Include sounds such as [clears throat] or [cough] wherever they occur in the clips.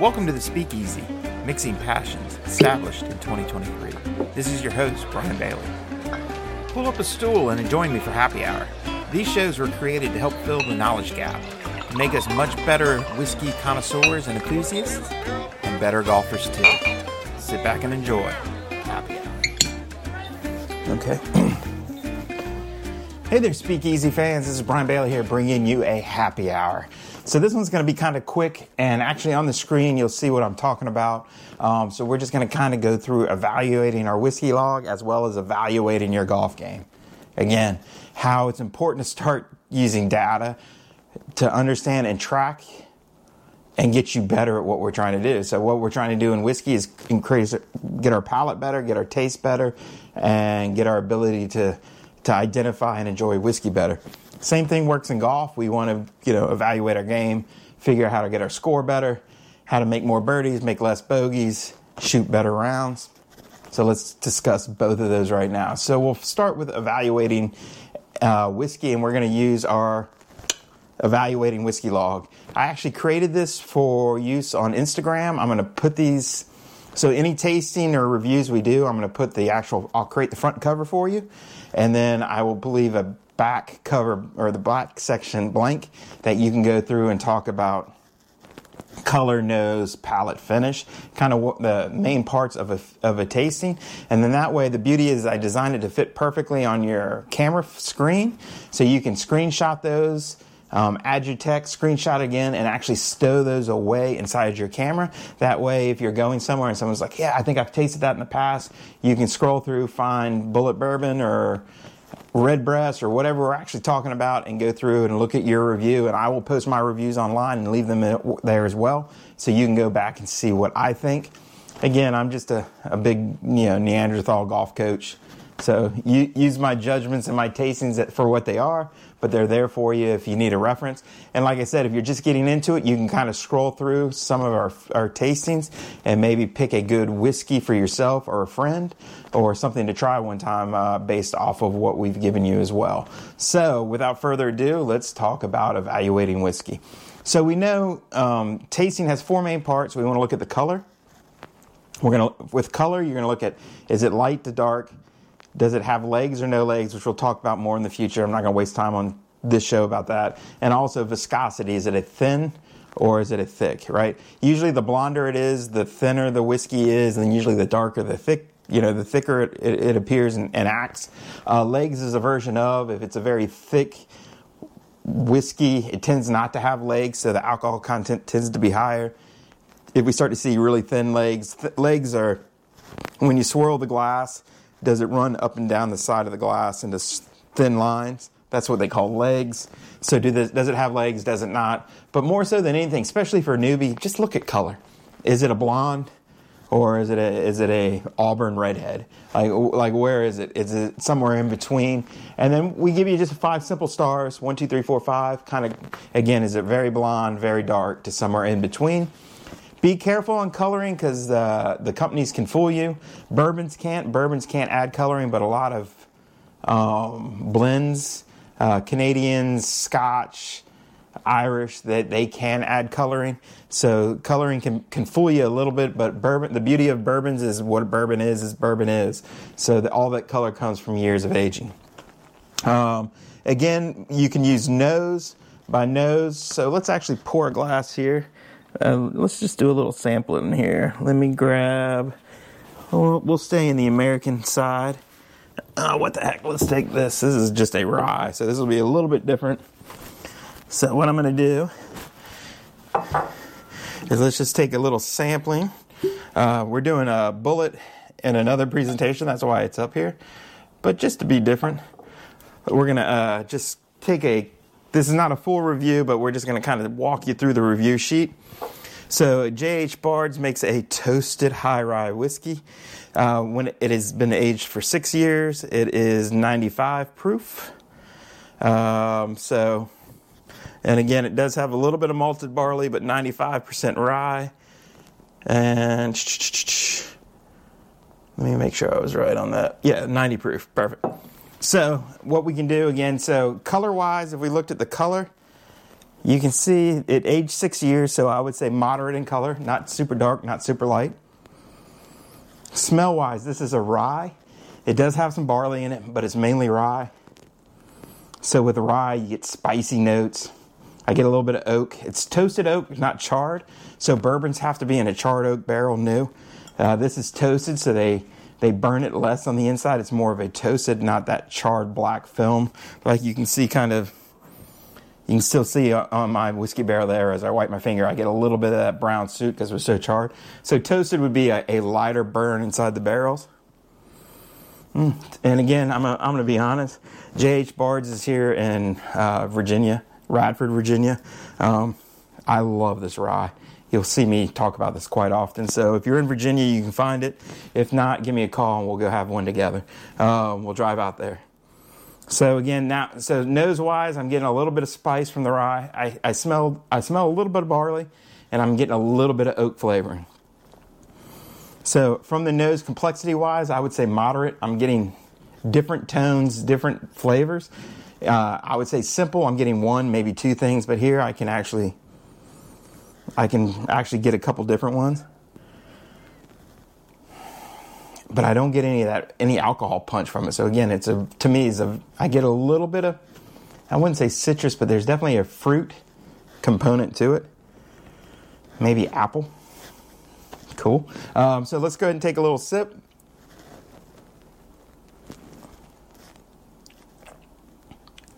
Welcome to the Speakeasy, mixing passions, established in 2023. This is your host, Brian Bailey. Pull up a stool and join me for happy hour. These shows were created to help fill the knowledge gap, make us much better whiskey connoisseurs and enthusiasts, and better golfers too. Sit back and enjoy. Happy hour. Okay. [clears throat] hey there, Speakeasy fans. This is Brian Bailey here, bringing you a happy hour. So this one's going to be kind of quick, and actually on the screen you'll see what I'm talking about. Um, so we're just going to kind of go through evaluating our whiskey log as well as evaluating your golf game. Again, how it's important to start using data to understand and track and get you better at what we're trying to do. So what we're trying to do in whiskey is increase, get our palate better, get our taste better, and get our ability to to identify and enjoy whiskey better. Same thing works in golf. We want to, you know, evaluate our game, figure out how to get our score better, how to make more birdies, make less bogeys, shoot better rounds. So let's discuss both of those right now. So we'll start with evaluating uh, whiskey, and we're going to use our evaluating whiskey log. I actually created this for use on Instagram. I'm going to put these. So any tasting or reviews we do, I'm going to put the actual. I'll create the front cover for you, and then I will leave a back cover or the back section blank that you can go through and talk about color, nose, palate, finish, kind of the main parts of a, of a tasting. And then that way, the beauty is I designed it to fit perfectly on your camera screen. So you can screenshot those, um, add your text, screenshot again, and actually stow those away inside your camera. That way, if you're going somewhere and someone's like, yeah, I think I've tasted that in the past, you can scroll through, find Bulleit Bourbon or Redbreast or whatever we're actually talking about and go through and look at your review. And I will post my reviews online and leave them there as well. So you can go back and see what I think. Again, I'm just a, a big you know, Neanderthal golf coach. So you, use my judgments and my tastings for what they are, but they're there for you if you need a reference. And like I said, if you're just getting into it, you can kind of scroll through some of our, our tastings and maybe pick a good whiskey for yourself or a friend or something to try one time uh, based off of what we've given you as well. So without further ado, let's talk about evaluating whiskey. So we know um, tasting has four main parts. We want to look at the color. We're to, with color, you're to look at is it light to dark? Does it have legs or no legs, which we'll talk about more in the future. I'm not going to waste time on this show about that. And also viscosity. Is it a thin or is it a thick, right? Usually the blonder it is, the thinner the whiskey is, and usually the darker the thick, you know, the thicker it, it, it appears and, and acts. Uh, legs is a version of, if it's a very thick whiskey, it tends not to have legs, so the alcohol content tends to be higher. If we start to see really thin legs, th- legs are when you swirl the glass, does it run up and down the side of the glass into thin lines? That's what they call legs. So do this, does it have legs? Does it not? But more so than anything, especially for a newbie, just look at color. Is it a blonde? Or is it a is it a auburn redhead? Like like where is it? Is it somewhere in between? And then we give you just five simple stars: one, two, three, four, five. Kind of again, is it very blonde, very dark, to somewhere in between? Be careful on coloring because the the companies can fool you. Bourbons can't. Bourbons can't add coloring, but a lot of um, blends, uh, Canadians, Scotch, Irish, that they can add coloring. So coloring can, can fool you a little bit, but bourbon. The beauty of bourbons is what bourbon is. Is bourbon is. So all that color comes from years of aging. Um, again, you can use nose by nose. So let's actually pour a glass here. Uh, let's just do a little sampling here. Let me grab. We'll, we'll stay in the American side. Uh, what the heck? Let's take this. This is just a rye, so this will be a little bit different. So what I'm going to do is let's just take a little sampling. Uh, we're doing a Bulleit in another presentation. That's why it's up here. But just to be different, we're going to uh, just take a. This is not a full review, but we're just going to kind of walk you through the review sheet. So J.H. Bard's makes a toasted high rye whiskey. Uh, when it has been aged for six years, it is 95 proof. Um, so, and again, it does have a little bit of malted barley, but 95% rye. And [tsk] let me make sure I was right on that. Yeah, 90 proof. Perfect. So, what we can do again, so color wise, if we looked at the color, You can see it aged six years, so I would say moderate in color, not super dark, not super light. Smell wise, this is a rye. It does have some barley in it, but it's mainly rye. So with rye, you get spicy notes. I get a little bit of oak. It's toasted oak, not charred. So bourbons have to be in a charred oak barrel new. Uh, this is toasted, so they they burn it less on the inside. It's more of a toasted, not that charred black film. Like you can see, kind of you can still see on my whiskey barrel there as I wipe my finger, I get a little bit of that brown soot because it was so charred. So toasted would be a, a lighter burn inside the barrels. Mm. And again, I'm, I'm going to be honest. J.H. Bards is here in uh, Virginia, Radford, Virginia. Um, I love this rye. You'll see me talk about this quite often. So if you're in Virginia, you can find it. If not, give me a call and we'll go have one together. Um, we'll drive out there. So again, now so nose wise, I'm getting a little bit of spice from the rye. I, I smell I smell a little bit of barley, and I'm getting a little bit of oak flavoring. So from the nose complexity wise, I would say moderate. I'm getting different tones, different flavors. Uh, I would say simple. I'm getting one, maybe two things, but here I can actually I can actually get a couple different ones but I don't get any of that any alcohol punch from it. So again, it's a to me is a I get a little bit of I wouldn't say citrus, but there's definitely a fruit component to it. Maybe apple. Cool. Um, so let's go ahead and take a little sip.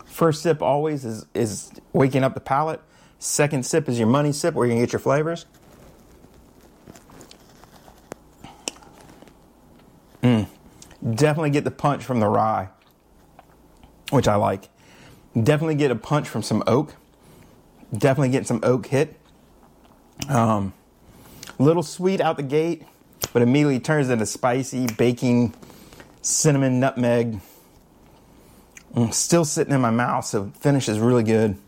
First sip always is is waking up the palate. Second sip is your money sip, where you can get your flavors. Mm. Definitely get the punch from the rye, which I like. Definitely get a punch from some oak. Definitely get some oak hit. Um, little sweet out the gate, but immediately turns into spicy, baking, cinnamon, nutmeg. Mm, still sitting in my mouth, so finish is really good.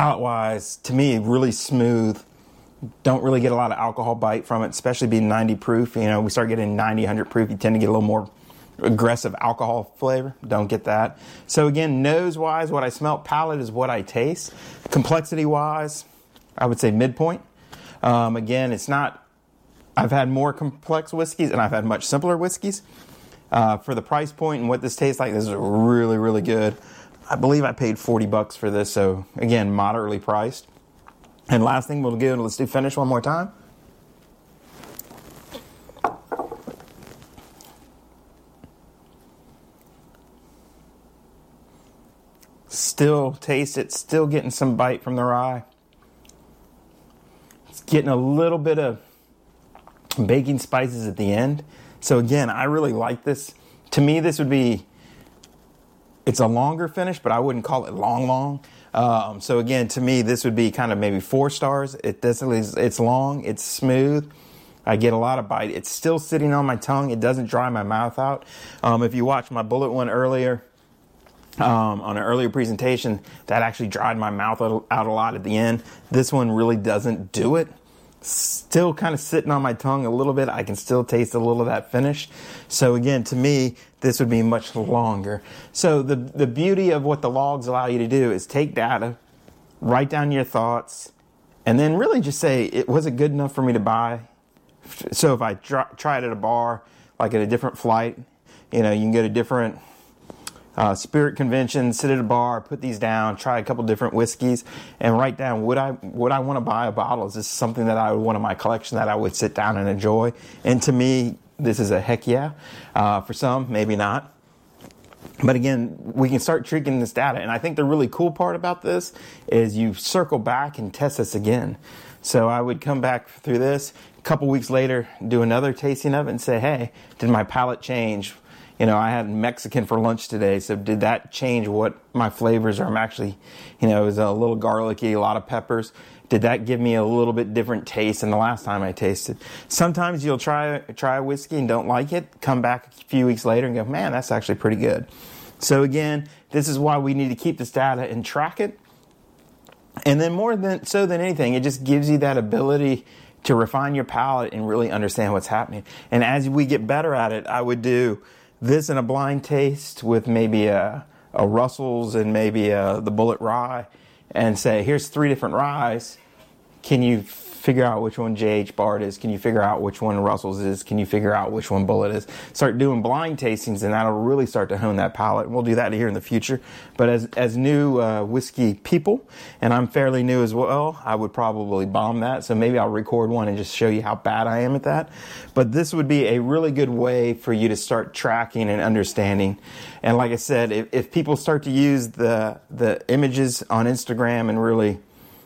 Palate wise, to me, really smooth don't really get a lot of alcohol bite from it, especially being 90 proof. You know, we start getting 90, 100 proof, you tend to get a little more aggressive alcohol flavor. Don't get that. So again, nose wise, what I smell, palate is what I taste. Complexity wise, I would say midpoint. Um, again, it's not. I've had more complex whiskeys and I've had much simpler whiskeys. Uh, for the price point and what this tastes like, this is really, really good. I believe I paid 40 bucks for this, so again, moderately priced. And last thing we'll do, let's do finish one more time. Still taste it, still getting some bite from the rye. It's getting a little bit of baking spices at the end. So again, I really like this. To me, this would be it's a longer finish, but I wouldn't call it long, long. Um, so again, to me, this would be kind of maybe four stars. It it's long, it's smooth. I get a lot of bite. It's still sitting on my tongue. It doesn't dry my mouth out. Um, if you watch my Bulleit one earlier, um, on an earlier presentation, that actually dried my mouth out a lot at the end. This one really doesn't do it still kind of sitting on my tongue a little bit. I can still taste a little of that finish. So again, to me, this would be much longer. So the the beauty of what the logs allow you to do is take data, write down your thoughts, and then really just say, it was it good enough for me to buy? So if I try it at a bar, like at a different flight, you know, you can go to different uh, spirit convention, sit at a bar, put these down, try a couple different whiskeys, and write down would I would I want to buy a bottle? Is this something that I would want in my collection that I would sit down and enjoy? And to me, this is a heck yeah. Uh, for some, maybe not. But again, we can start tricking this data. And I think the really cool part about this is you circle back and test this again. So I would come back through this a couple weeks later, do another tasting of it, and say, hey, did my palate change? You know, I had Mexican for lunch today, so did that change what my flavors are? I'm actually, you know, it was a little garlicky, a lot of peppers. Did that give me a little bit different taste than the last time I tasted? Sometimes you'll try try a whiskey and don't like it, come back a few weeks later and go, man, that's actually pretty good. So again, this is why we need to keep this data and track it. And then more than so than anything, it just gives you that ability to refine your palate and really understand what's happening. And as we get better at it, I would do this in a blind taste with maybe a, a Russell's and maybe a, the Bulleit Rye, and say, here's three different ryes. Can you figure out which one JH Bard is? Can you figure out which one Russell's is? Can you figure out which one Bulleit is? Start doing blind tastings, and that'll really start to hone that palate. We'll do that here in the future. But as as new uh, whiskey people, and I'm fairly new as well, I would probably bomb that. So maybe I'll record one and just show you how bad I am at that. But this would be a really good way for you to start tracking and understanding. And like I said, if, if people start to use the the images on Instagram and really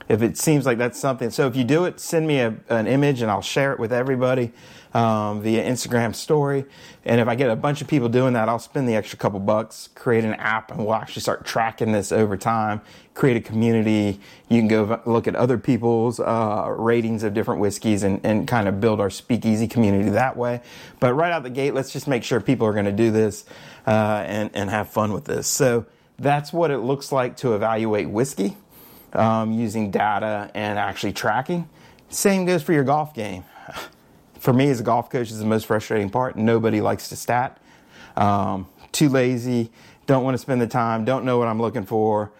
if it seems like that's something. So if you do it, send me a, an image and I'll share it with everybody um, via Instagram story. And if I get a bunch of people doing that, I'll spend the extra couple bucks, create an app, and we'll actually start tracking this over time. Create a community. You can go look at other people's uh, ratings of different whiskeys and, and kind of build our speakeasy community that way. But right out the gate, let's just make sure people are going to do this uh, and, and have fun with this. So that's what it looks like to evaluate whiskey um, using data and actually tracking. Same goes for your golf game. For me, as a golf coach, is the most frustrating part. Nobody likes to stat. Um, too lazy, don't want to spend the time, don't know what I'm looking for.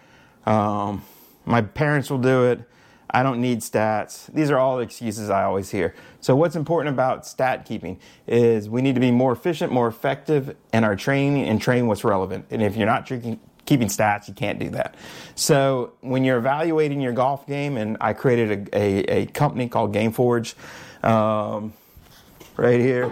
Um, my parents will do it. I don't need stats. These are all excuses I always hear. So, what's important about stat keeping is we need to be more efficient, more effective in our training and train what's relevant. And if you're not keeping stats. You can't do that. So when you're evaluating your golf game, and I created a, a, a company called GameForge um, right here.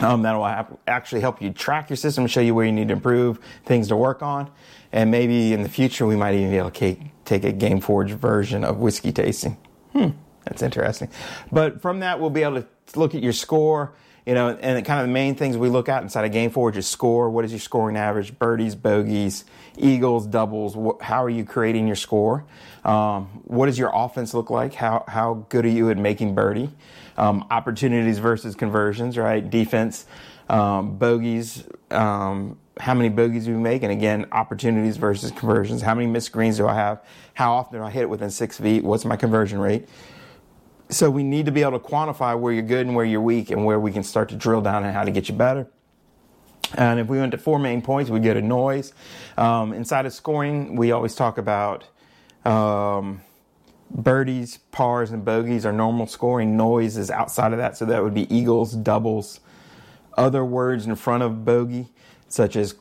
Um, that will actually help you track your system, show you where you need to improve, things to work on, and maybe in the future we might even be able to take a GameForge version of whiskey tasting. Hmm, that's interesting. But from that, we'll be able to look at your score you know, and kind of the main things we look at inside a game GameForge is score. What is your scoring average? Birdies, bogeys, eagles, doubles. how are you creating your score? Um, what does your offense look like? How how good are you at making birdie? Um, opportunities versus conversions, right? Defense, um, bogeys. Um, how many bogeys do we make? And again, opportunities versus conversions. How many missed greens do I have? How often do I hit it within six feet? What's my conversion rate? So we need to be able to quantify where you're good and where you're weak and where we can start to drill down on how to get you better. And if we went to four main points, we get a noise. Um, inside of scoring, we always talk about um, birdies, pars, and bogeys are normal scoring. Noise is outside of that, so that would be eagles, doubles, other words in front of bogey, such as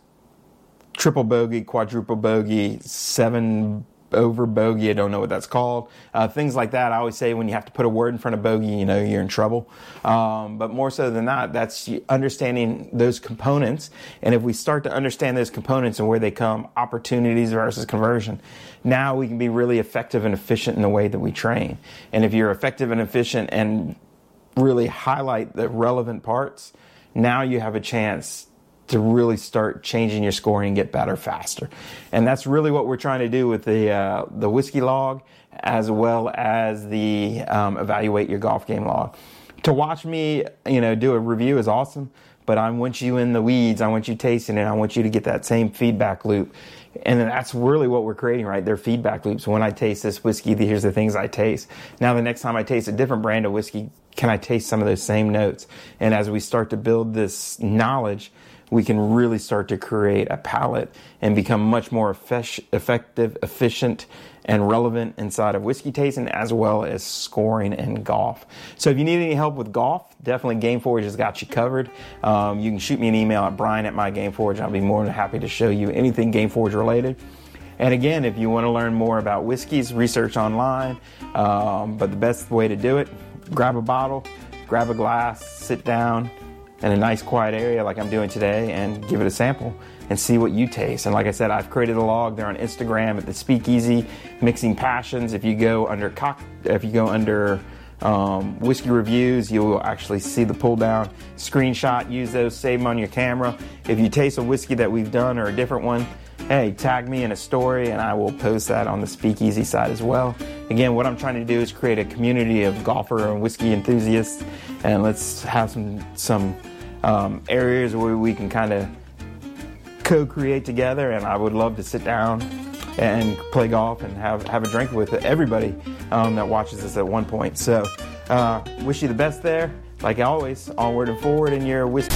triple bogey, quadruple bogey, seven over bogey. I don't know what that's called. Uh, things like that. I always say when you have to put a word in front of bogey, you know you're in trouble. Um, but more so than that, that's understanding those components. And if we start to understand those components and where they come, opportunities versus conversion, now we can be really effective and efficient in the way that we train. And if you're effective and efficient and really highlight the relevant parts, now you have a chance to really start changing your scoring and get better faster. And that's really what we're trying to do with the uh, the whiskey log as well as the um, evaluate your golf game log. To watch me, you know, do a review is awesome, but I want you in the weeds. I want you tasting it. I want you to get that same feedback loop. And that's really what we're creating, right? They're feedback loops. When I taste this whiskey, here's the things I taste. Now, the next time I taste a different brand of whiskey, can I taste some of those same notes? And as we start to build this knowledge, we can really start to create a palate and become much more effective, efficient, and relevant inside of whiskey tasting as well as scoring and golf. So if you need any help with golf, definitely GameForge has got you covered. Um, you can shoot me an email at brian at mygameforge. I'll be more than happy to show you anything GameForge related. And again, if you want to learn more about whiskeys, research online. Um, but the best way to do it, grab a bottle, grab a glass, sit down, in a nice quiet area like I'm doing today and give it a sample and see what you taste. And like I said, I've created a log there on Instagram at the Speakeasy Mixing Passions. If you go under cock, if you go under um, whiskey reviews, you will actually see the pull down screenshot. Use those, save them on your camera. If you taste a whiskey that we've done or a different one, hey, tag me in a story and I will post that on the Speakeasy side as well. Again, what I'm trying to do is create a community of golfer and whiskey enthusiasts, and let's have some some um, areas where we can kind of co-create together and I would love to sit down and play golf and have, have a drink with everybody um, that watches us at one point. So uh, wish you the best there. Like always, onward and forward in your whiskey.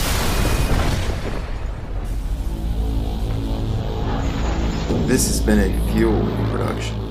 This has been a Fuel production.